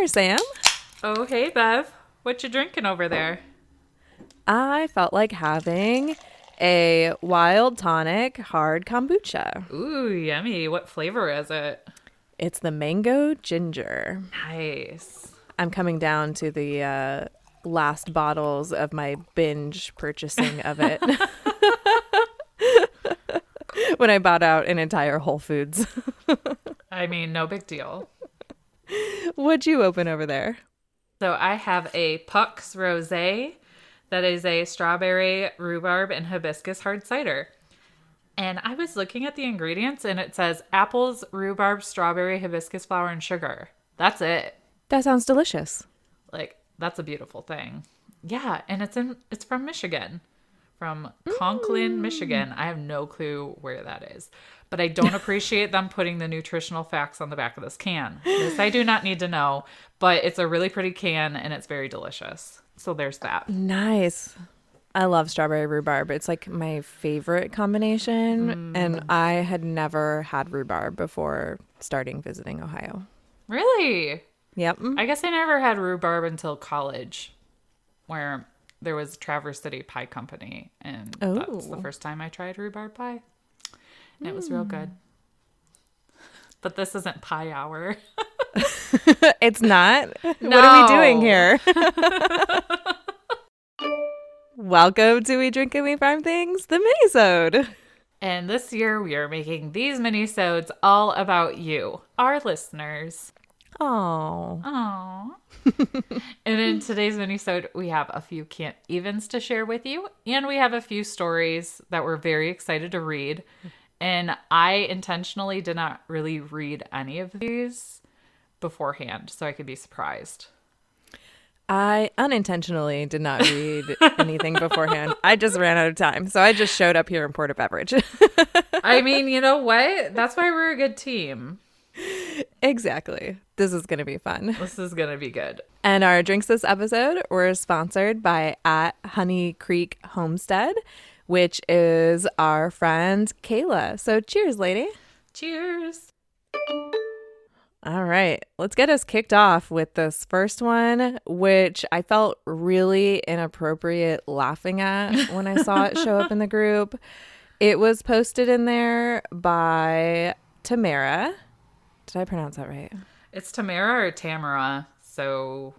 There, Sam. Oh, hey, Bev. What you drinking over there? I felt like having a wild tonic hard kombucha. Ooh, yummy. What flavor is it? It's the mango ginger. Nice. I'm coming down to the uh, last bottles of my binge purchasing of it. when I bought out an entire Whole Foods. I mean, no big deal. What'd you open over there? So I have a Pux Rosé that is a strawberry, rhubarb, and hibiscus hard cider. And I was looking at the ingredients and it says apples, rhubarb, strawberry, hibiscus flower, and sugar. That's it. That sounds delicious. Like that's a beautiful thing. Yeah, and it's in it's from Michigan. From Conklin, Michigan. I have no clue where that is. But I don't appreciate them putting the nutritional facts on the back of this can. This I do not need to know, but it's a really pretty can and it's very delicious. So there's that. Nice. I love strawberry rhubarb. It's like my favorite combination. And mm. I had never had rhubarb before starting visiting Ohio. Really? Yep. I guess I never had rhubarb until college, where there was Traverse City Pie Company, and that's the Oh. first time I tried rhubarb pie, and it was real hmm. good. But this isn't pie hour. It's not. What are we doing here? Welcome to We Drink and We Farm Things, the minisode. And this year we are making these mini-sodes all about you, our listeners. Oh, Aww. and in today's mini-sode, we have a few can't evens to share with you, and we have a few stories that we're very excited to read. And I intentionally did not really read any of these beforehand, so I could be surprised. I unintentionally did not read anything beforehand. I just ran out of time. So I just showed up here and poured a beverage. I mean, you know what? That's why we're a good team. Exactly. This is going to be fun. This is gonna be good. And our drinks this episode were sponsored by at Honey Creek Homestead, which is our friend Kayla. So cheers, lady. Cheers. All right, let's get us kicked off with this first one, which I felt really inappropriate laughing at when I saw it show up in the group. It was posted in there by Tamara. Did I pronounce that right? It's Tamara or Tamara, so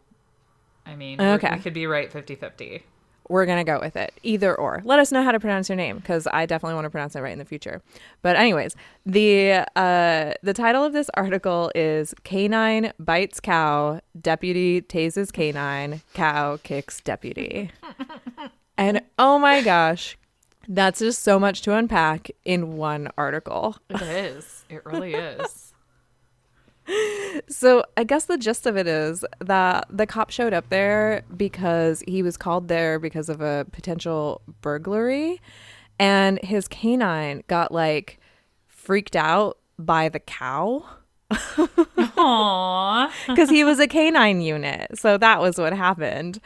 I mean, Okay. we could be right 50 50. We're going to go with it. Either or. Let us know how to pronounce your name because I definitely want to pronounce it right in the future. But anyways, the uh the title of this article is Canine bites cow, deputy tases canine, cow kicks deputy. and oh my gosh, that's just so much to unpack in one article. It is. It really is. So I guess the gist of it is that the cop showed up there because he was called there because of a potential burglary, and his canine got like freaked out by the cow Aww. because he was a canine unit. So that was what happened.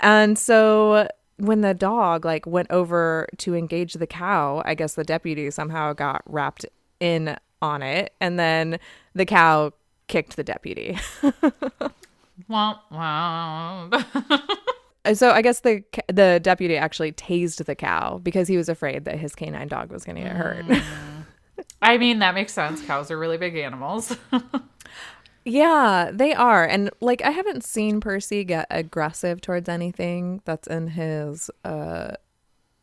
And so when the dog like went over to engage the cow, I guess the deputy somehow got wrapped in on it and then the cow kicked the deputy. Womp womp. so I guess the the deputy actually tased the cow because he was afraid that his canine dog was going to get hurt. I mean, that makes sense. Cows are really big animals. Yeah, they are. And like I haven't seen Percy get aggressive towards anything that's in his uh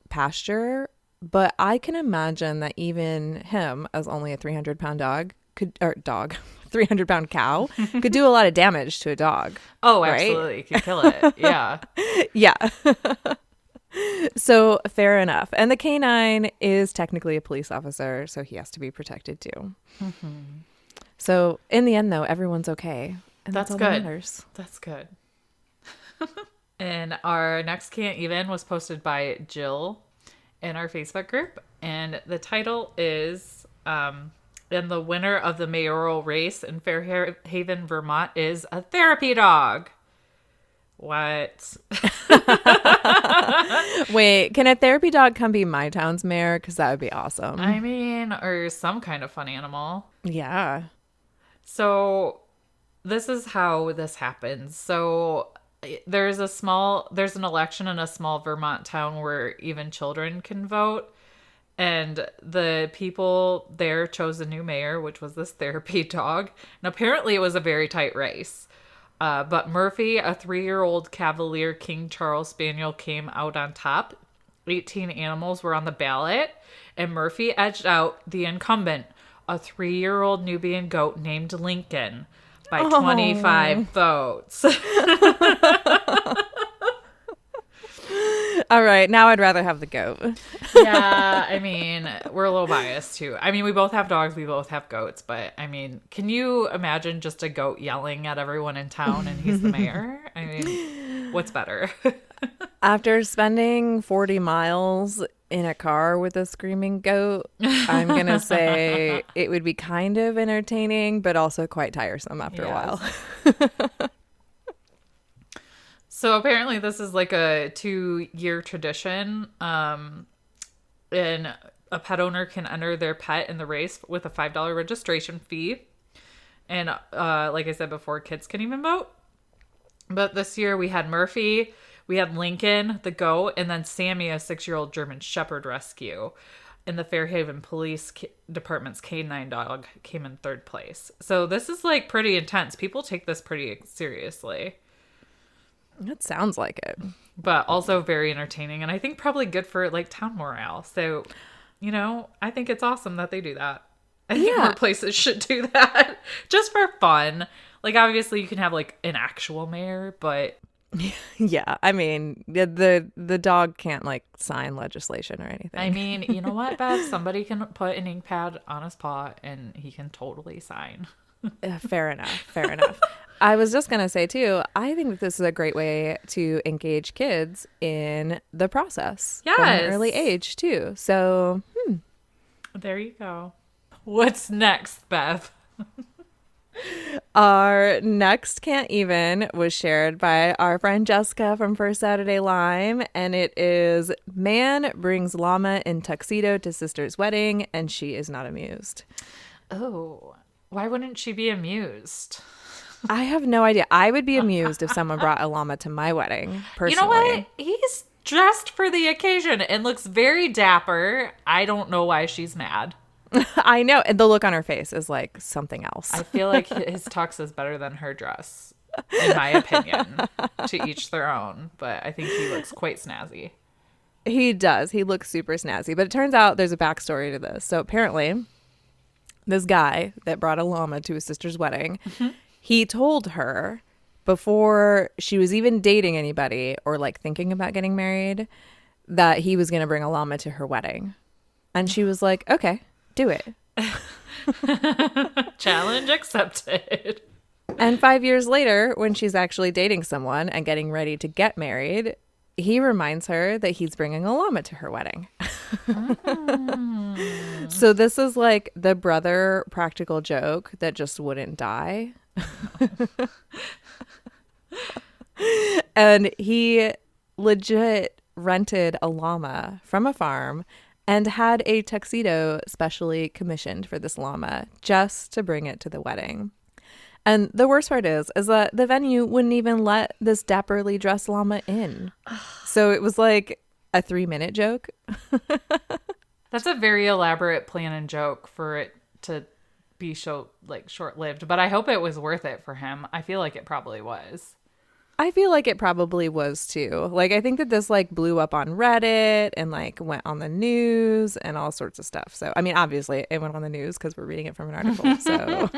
pasture, but I can imagine that even him as only a 300 pound dog could or dog, 300 pound cow could do a lot of damage to a dog. oh, Right? absolutely. You could kill it. Yeah. Yeah. so fair enough. And the canine is technically a police officer, so he has to be protected too. Mm-hmm. So in the end, though, everyone's okay. And that's, That's that good. matters. That's good. and our next can't even was posted by Jill in our Facebook group. And the title is um and the winner of the mayoral race in Fair Haven, Vermont is a therapy dog. What? Wait, can a therapy dog come be my town's mayor? Because that would be awesome. I mean, or some kind of fun animal. yeah. So this is how this happens. So there's a small there's an election in a small Vermont town where even children can vote. And the people there chose a new mayor, which was this therapy dog. And apparently it was a very tight race. Uh, but Murphy, a three year old Cavalier King Charles Spaniel, came out on top. 18 animals were on the ballot, and Murphy edged out the incumbent, a three year old Nubian goat named Lincoln, by 25 votes. All right, now I'd rather have the goat. yeah, I mean, we're a little biased too. I mean, we both have dogs, we both have goats, but I mean, can you imagine just a goat yelling at everyone in town and he's the mayor? I mean, what's better? After spending 40 miles in a car with a screaming goat, I'm going to say it would be kind of entertaining, but also quite tiresome after yes. a while. so apparently, this is like a two year tradition. Um, and a pet owner can enter their pet in the race with a $5 registration fee. And uh, like I said before, kids can even vote. But this year we had Murphy we had Lincoln, the goat, and then Sammy, a six year old German Shepherd rescue. And the Fair Haven Police Department's canine dog came in third place. So this is like pretty intense. People take this pretty seriously. It sounds like it. But also very entertaining and I think probably good for like town morale. So, you know, I think it's awesome that they do that. I think yeah. more places should do that just for fun. Like obviously you can have like an actual mayor, but Yeah, I mean the the dog can't like sign legislation or anything. I mean, you know what, Beth? Somebody can put an ink pad on his paw and he can totally sign. uh, fair enough. Fair enough. I was just gonna say too. I think that this is a great way to engage kids in the process yes. from an early age too. So, hmm. there you go. What's next, Beth? Our next Can't Even was shared by our friend Jessica from First Saturday Lime, and it is Man brings llama in tuxedo to sister's wedding, and she is not amused. Oh, why wouldn't she be amused? I have no idea. I would be amused if someone brought a llama to my wedding, personally. You know what? He's dressed for the occasion and looks very dapper. I don't know why she's mad. I know. And the look on her face is like something else. I feel like his tux is better than her dress, in my opinion. to each their own. But I think he looks quite snazzy. He does. He looks super snazzy. But it turns out there's a backstory to this. So apparently, this guy that brought a llama to his sister's wedding, mm-hmm. he told her before she was even dating anybody or like thinking about getting married that he was going to bring a llama to her wedding. And she was like, okay do it. Challenge accepted. And five years later, when she's actually dating someone and getting ready to get married, he reminds her that he's bringing a llama to her wedding. mm. So, this is like the brother practical joke that just wouldn't die. and he legit rented a llama from a farm and had a tuxedo specially commissioned for this llama just to bring it to the wedding. And the worst part is, is that the venue wouldn't even let this dapperly dressed llama in. so it was like a three minute joke. That's a very elaborate plan and joke for it to be so like short lived, but I hope it was worth it for him. I feel like it probably was. I feel like it probably was too. Like I think that this like blew up on Reddit and like went on the news and all sorts of stuff. So I mean, obviously it went on the news because we're reading it from an article. So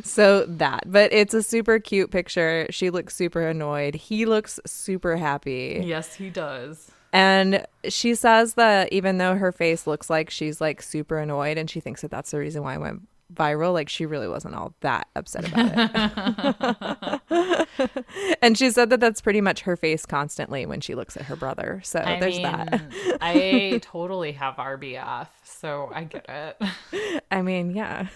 so that. But it's a super cute picture. She looks super annoyed. He looks super happy. Yes, he does. And she says that even though her face looks like she's like super annoyed and she thinks that that's the reason why it went viral, like she really wasn't all that upset about it. and she said that that's pretty much her face constantly when she looks at her brother. So I there's mean, that. I totally have RBF, so I get it. I mean, yeah.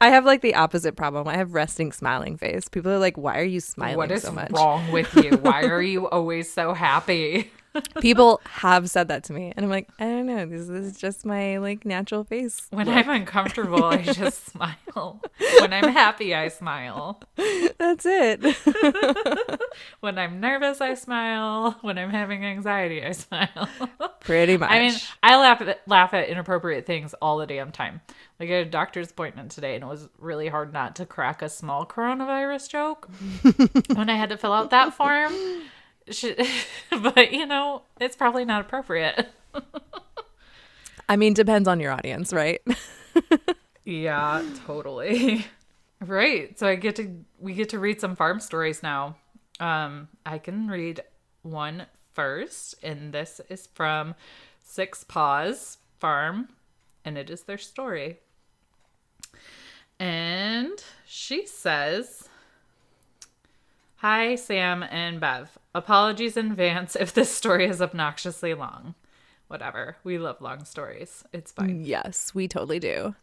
I have like the opposite problem. I have resting smiling face. People are like, "Why are you smiling what is so much?" wrong with you? Why are you always so happy? People have said that to me, and I'm like, I don't know. This, is just my like natural face. When I'm uncomfortable, I just smile. When I'm happy, I smile. That's it. When I'm nervous, I smile. When I'm having anxiety, I smile. Pretty much. I mean, I laugh at laugh at inappropriate things all the damn time. Like I had a doctor's appointment today, and it was really hard not to crack a small coronavirus joke when I had to fill out that form. Should- But you know, it's probably not appropriate. I mean, depends on your audience, right? Yeah, totally. Right. So I get to we get to read some farm stories now. Um I can read one first and this is from Six Paws Farm and it is their story. And she says Hi Sam and Bev. Apologies in advance if this story is obnoxiously long. Whatever. We love long stories. It's fine. yes, we totally do.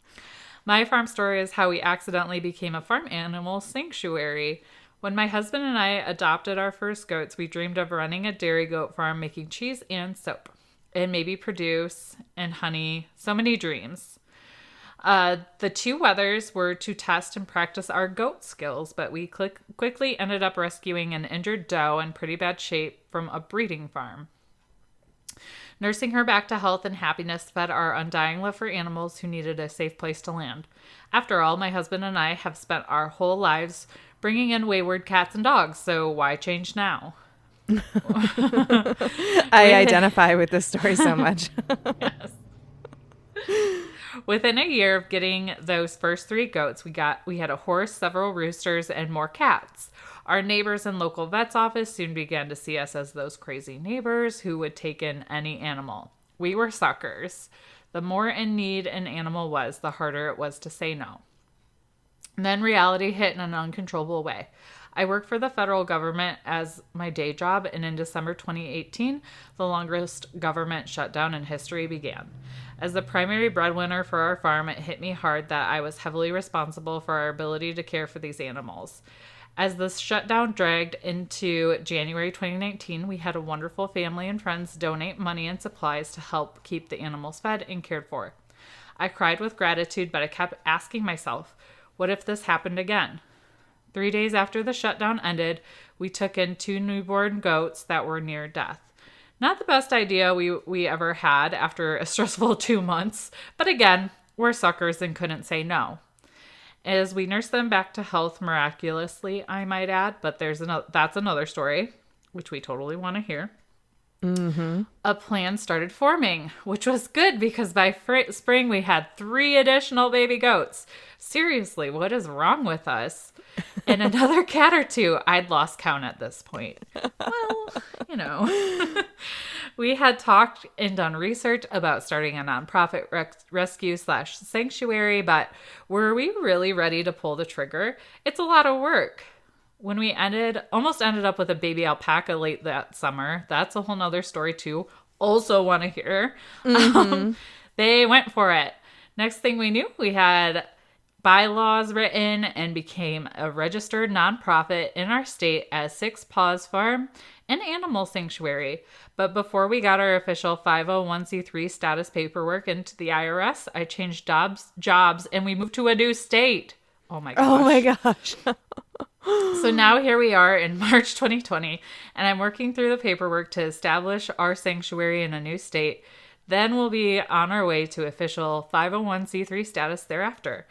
My farm story is how we accidentally became a farm animal sanctuary. When my husband and I adopted our first goats, we dreamed of running a dairy goat farm, making cheese and soap, and maybe produce and honey. So many dreams. Uh, the two wethers were to test and practice our goat skills, but we click- quickly ended up rescuing an injured doe in pretty bad shape from a breeding farm. Nursing her back to health and happiness fed our undying love for animals who needed a safe place to land. After all, my husband and I have spent our whole lives bringing in wayward cats and dogs, so why change now? I identify with this story so much. Within a year of getting those first three goats, we got we had a horse, several roosters, and more cats. Our neighbors and local vet's office soon began to see us as those crazy neighbors who would take in any animal. We were suckers. The more in need an animal was, the harder it was to say no. And then reality hit in an uncontrollable way. I work for the federal government as my day job, and in December 2018, the longest government shutdown in history began. As the primary breadwinner for our farm, it hit me hard that I was heavily responsible for our ability to care for these animals. As the shutdown dragged into January 2019, we had a wonderful family and friends donate money and supplies to help keep the animals fed and cared for. I cried with gratitude, but I kept asking myself, what if this happened again? Three days after the shutdown ended, we took in two newborn goats that were near death. Not the best idea we, we ever had after a stressful two months, but again, we're suckers and couldn't say no. As we nursed them back to health miraculously, I might add, but there's another that's another story, which we totally want to hear. Mm-hmm. A plan started forming, which was good because by fr- spring we had three additional baby goats. Seriously, what is wrong with us? And another cat or two. I'd lost count at this point. Well, you know. we had talked and done research about starting a nonprofit rec- rescue slash sanctuary, but were we really ready to pull the trigger? It's a lot of work when we ended almost ended up with a baby alpaca late that summer. That's a whole nother story too. Also want to hear um, they went for it. Next thing we knew we had bylaws written and became a registered nonprofit in our state as six paws farm an animal sanctuary. But before we got our official 501c3 status paperwork into the irs i changed jobs jobs and we moved to a new state. Oh my gosh oh my gosh. so now here we are in March 2020, and I'm working through the paperwork to establish our sanctuary in a new state. Then we'll be on our way to official 501c3 status thereafter.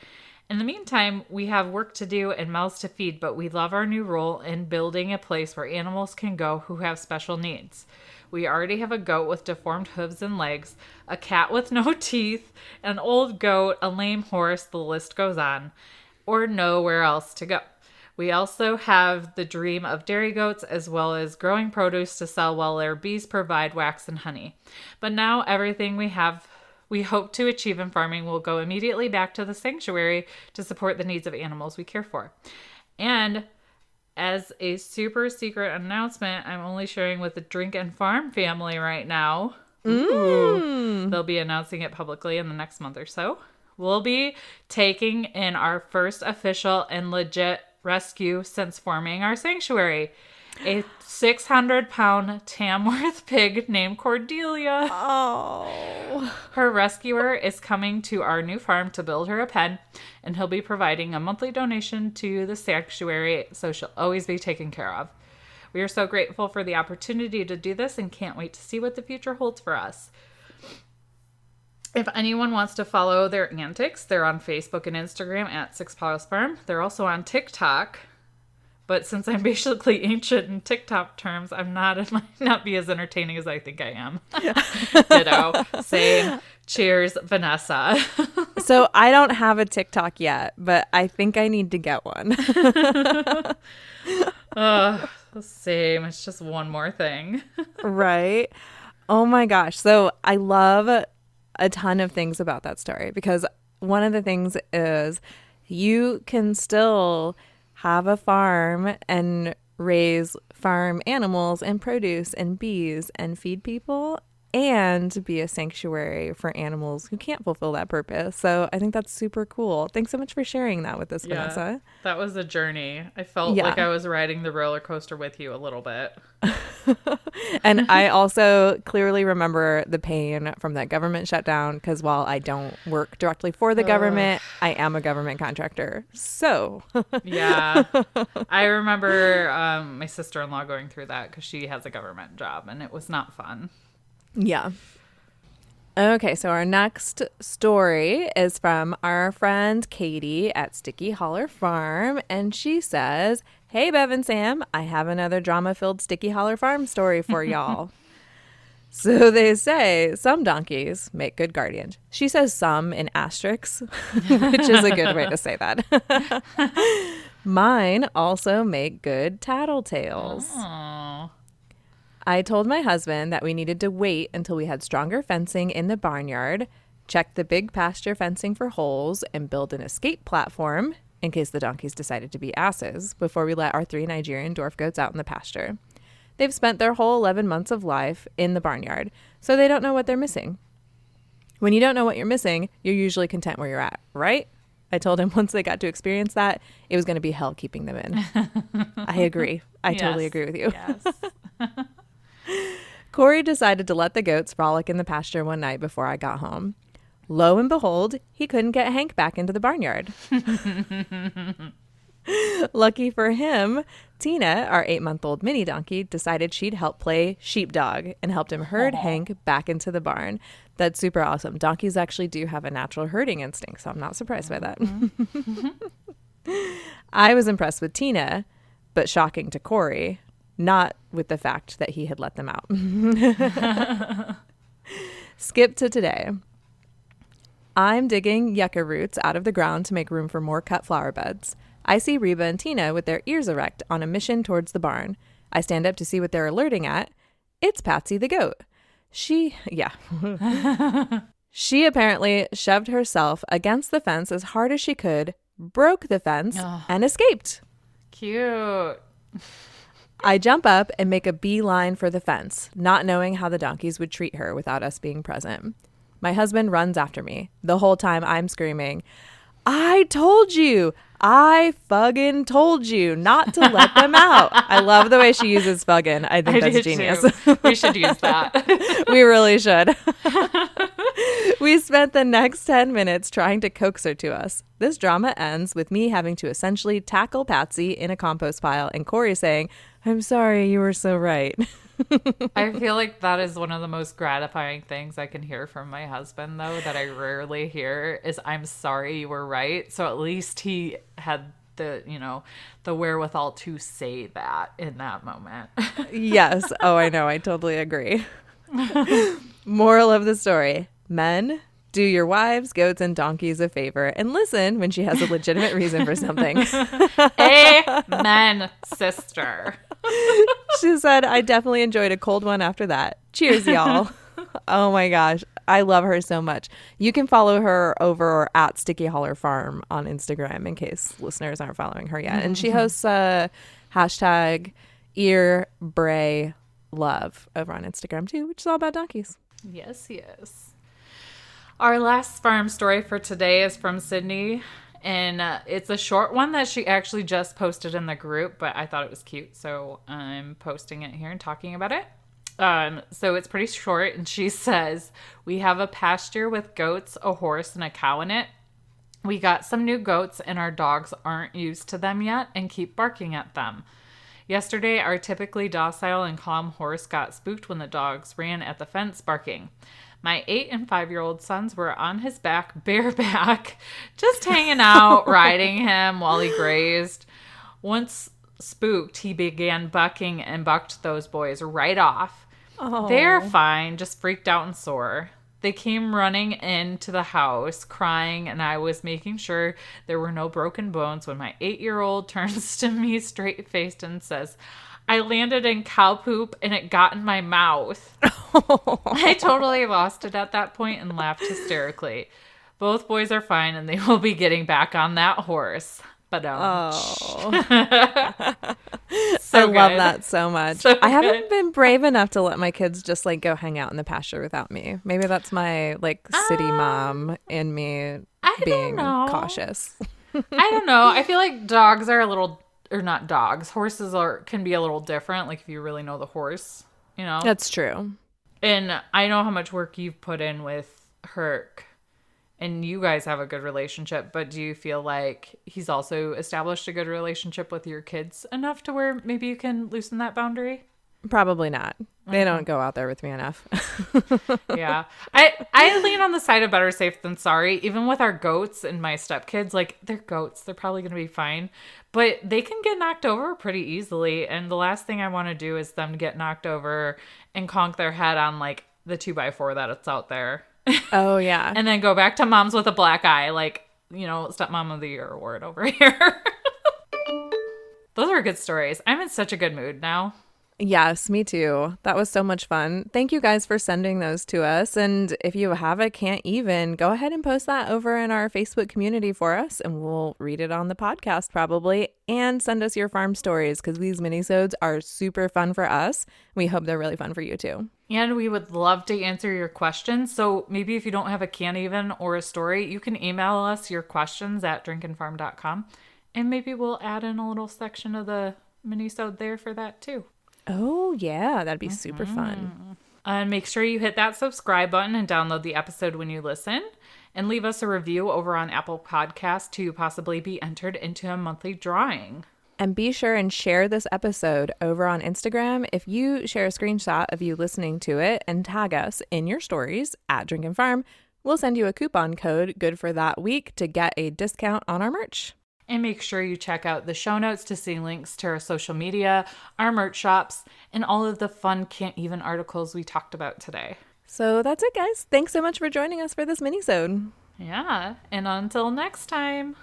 In the meantime, we have work to do and mouths to feed, but we love our new role in building a place where animals can go who have special needs. We already have a goat with deformed hooves and legs, a cat with no teeth, an old goat, a lame horse, the list goes on, or nowhere else to go. We also have the dream of dairy goats as well as growing produce to sell while their bees provide wax and honey. But now everything we have we hope to achieve in farming will go immediately back to the sanctuary to support the needs of animals we care for. And as a super secret announcement, I'm only sharing with the Drink and Farm family right now. Ooh. They'll be announcing it publicly in the next month or so. We'll be taking in our first official and legit rescue since forming our sanctuary. a 600 pound Tamworth pig named Cordelia. Oh. Her rescuer is coming to our new farm to build her a pen, and he'll be providing a monthly donation to the sanctuary, so she'll always be taken care of. We are so grateful for the opportunity to do this and can't wait to see what the future holds for us. If anyone wants to follow their antics, they're on Facebook and Instagram at Six Paws Farm. They're also on TikTok. But since I'm basically ancient in TikTok terms, I'm not it might not be as entertaining as I think I am. Ditto. Same. Cheers, Vanessa. So I don't have a TikTok yet, but I think I need to get one. Ugh, same. It's just one more thing. right? Oh my gosh. So I love a ton of things about that story because one of the things is you can still have a farm and raise farm animals and produce and bees and feed people and be a sanctuary for animals who can't fulfill that purpose. So I think that's super cool. Thanks so much for sharing that with us, Vanessa. That was a journey. I felt Yeah. like I was riding the roller coaster with you a little bit. And I also clearly remember the pain from that government shutdown because while I don't work directly for the government, I am a government contractor. So, Yeah. I remember um, my sister in law going through that because she has a government job and it was not fun. Yeah. Okay, so our next story is from our friend Katie at Sticky Holler Farm. And she says, Hey, Bev and Sam, I have another drama filled Sticky Holler Farm story for y'all. So they say some donkeys make good guardians. She says some in asterisks, which is a good way to say that. Mine also make good tattletales. Oh. I told my husband that we needed to wait until we had stronger fencing in the barnyard, check the big pasture fencing for holes, and build an escape platform in case the donkeys decided to be asses before we let our three Nigerian dwarf goats out in the pasture. They've spent their whole 11 months of life in the barnyard, so they don't know what they're missing. When you don't know what you're missing, you're usually content where you're at, right? I told him once they got to experience that, it was going to be hell keeping them in. I agree. I totally agree with you. Yes. Corey decided to let the goats frolic in the pasture one night before I got home. Lo and behold, he couldn't get Hank back into the barnyard. Lucky for him, Tina, our eight month old mini donkey, decided she'd help play sheepdog and helped him herd Hank back into the barn. That's super awesome. Donkeys actually do have a natural herding instinct, so I'm not surprised by that. Mm-hmm. I was impressed with Tina, but shocking to Corey, not with the fact that he had let them out. Skip to today. I'm digging yucca roots out of the ground to make room for more cut flower beds. I see Reba and Tina with their ears erect on a mission towards the barn. I stand up to see what they're alerting at. It's Patsy the goat. She, yeah. she apparently shoved herself against the fence as hard as she could, broke the fence, Ugh. and escaped. Cute. I jump up and make a beeline for the fence, not knowing how the donkeys would treat her without us being present. My husband runs after me. The whole time I'm screaming, I told you! I fucking told you not to let them out. I love the way she uses fuggin. I think I that's genius. We should use that. we really should. we spent the next 10 minutes trying to coax her to us. This drama ends with me having to essentially tackle Patsy in a compost pile and Corey saying, I'm sorry, you were so right. I feel like that is one of the most gratifying things I can hear from my husband, though, that I rarely hear is I'm sorry you were right. So at least he had the, you know, the wherewithal to say that in that moment. yes. Oh, I know. I totally agree. Moral of the story Men, do your wives, goats, and donkeys a favor and listen when she has a legitimate reason for something. Amen, sister. she said, I definitely enjoyed a cold one after that. Cheers, y'all. oh my gosh. I love her so much. You can follow her over at Sticky Holler Farm on Instagram in case listeners aren't following her yet. And she mm-hmm. hosts a hashtag ear bray love over on Instagram too, which is all about donkeys. Yes, yes. Our last farm story for today is from Sydney, And uh, it's a short one that she actually just posted in the group, but I thought it was cute. So I'm posting it here and talking about it. Um, so it's pretty short. And she says, We have a pasture with goats, a horse, and a cow in it. We got some new goats, and our dogs aren't used to them yet and keep barking at them. Yesterday, our typically docile and calm horse got spooked when the dogs ran at the fence barking. My eight and five year old sons were on his back, bareback, just hanging out, riding him while he grazed. Once spooked, he began bucking and bucked those boys right off. Oh. They're fine, just freaked out and sore. They came running into the house crying, and I was making sure there were no broken bones when my eight year old turns to me straight faced and says, I landed in cow poop and it got in my mouth. I totally lost it at that point and laughed hysterically. Both boys are fine and they will be getting back on that horse. But um, Oh. so I love that so much. So I haven't good. been brave enough to let my kids just like go hang out in the pasture without me. Maybe that's my like city Um, mom in me I don't being know. cautious. I don't know. I feel like dogs are a little, or not dogs. Horses are can be a little different. Like if you really know the horse, you know. That's true. And I know how much work you've put in with Herc, and you guys have a good relationship. But do you feel like he's also established a good relationship with your kids enough to where maybe you can loosen that boundary? Probably not. Mm-hmm. They don't go out there with me enough. yeah. I I lean on the side of better safe than sorry. Even with our goats and my stepkids, like they're goats, they're probably gonna be fine. But they can get knocked over pretty easily. And the last thing I want to do is them get knocked over and conk their head on like the two by four that it's out there. oh yeah. and then go back to moms with a black eye, like, you know, stepmom of the year award over here. Those are good stories. I'm in such a good mood now. Yes, me too. That was so much fun. Thank you guys for sending those to us. And if you have a can't even, go ahead and post that over in our Facebook community for us and we'll read it on the podcast probably. And send us your farm stories because these minisodes are super fun for us. We hope they're really fun for you too. And we would love to answer your questions. So maybe if you don't have a can even or a story, you can email us your questions at drinkandfarm.com. And maybe we'll add in a little section of the minisode there for that too. Oh, yeah. That'd be super mm-hmm. fun. And make sure you hit that subscribe button and download the episode when you listen. And leave us a review over on Apple Podcast to possibly be entered into a monthly drawing. And be sure and share this episode over on Instagram. If you share a screenshot of you listening to it and tag us in your stories at Drink and Farm, we'll send you a coupon code good for that week to get a discount on our merch. And make sure you check out the show notes to see links to our social media, our merch shops, and all of the fun can't even articles we talked about today. So that's it, guys. Thanks so much for joining us for this minisode. Yeah. And until next time,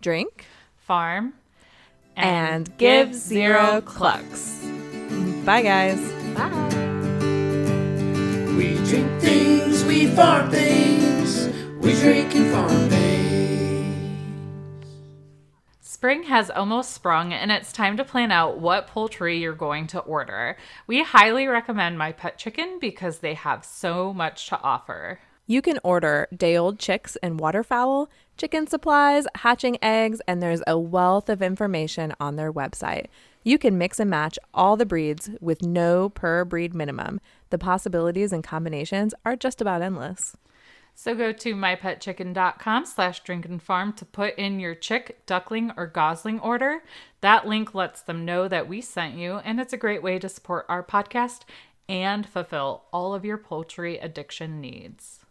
Drink farm and give zero clucks. Bye, guys. Bye. We drink things, we farm things, we drink and farm things. Spring has almost sprung, and it's time to plan out what poultry you're going to order. We highly recommend My Pet Chicken because they have so much to offer. You can order day old chicks and waterfowl, chicken supplies, hatching eggs, and there's a wealth of information on their website. You can mix and match all the breeds with no per breed minimum. The possibilities and combinations are just about endless. So go to mypetchicken.com slash drink farm to put in your chick, duckling, or gosling order. That link lets them know that we sent you, and it's a great way to support our podcast and fulfill all of your poultry addiction needs.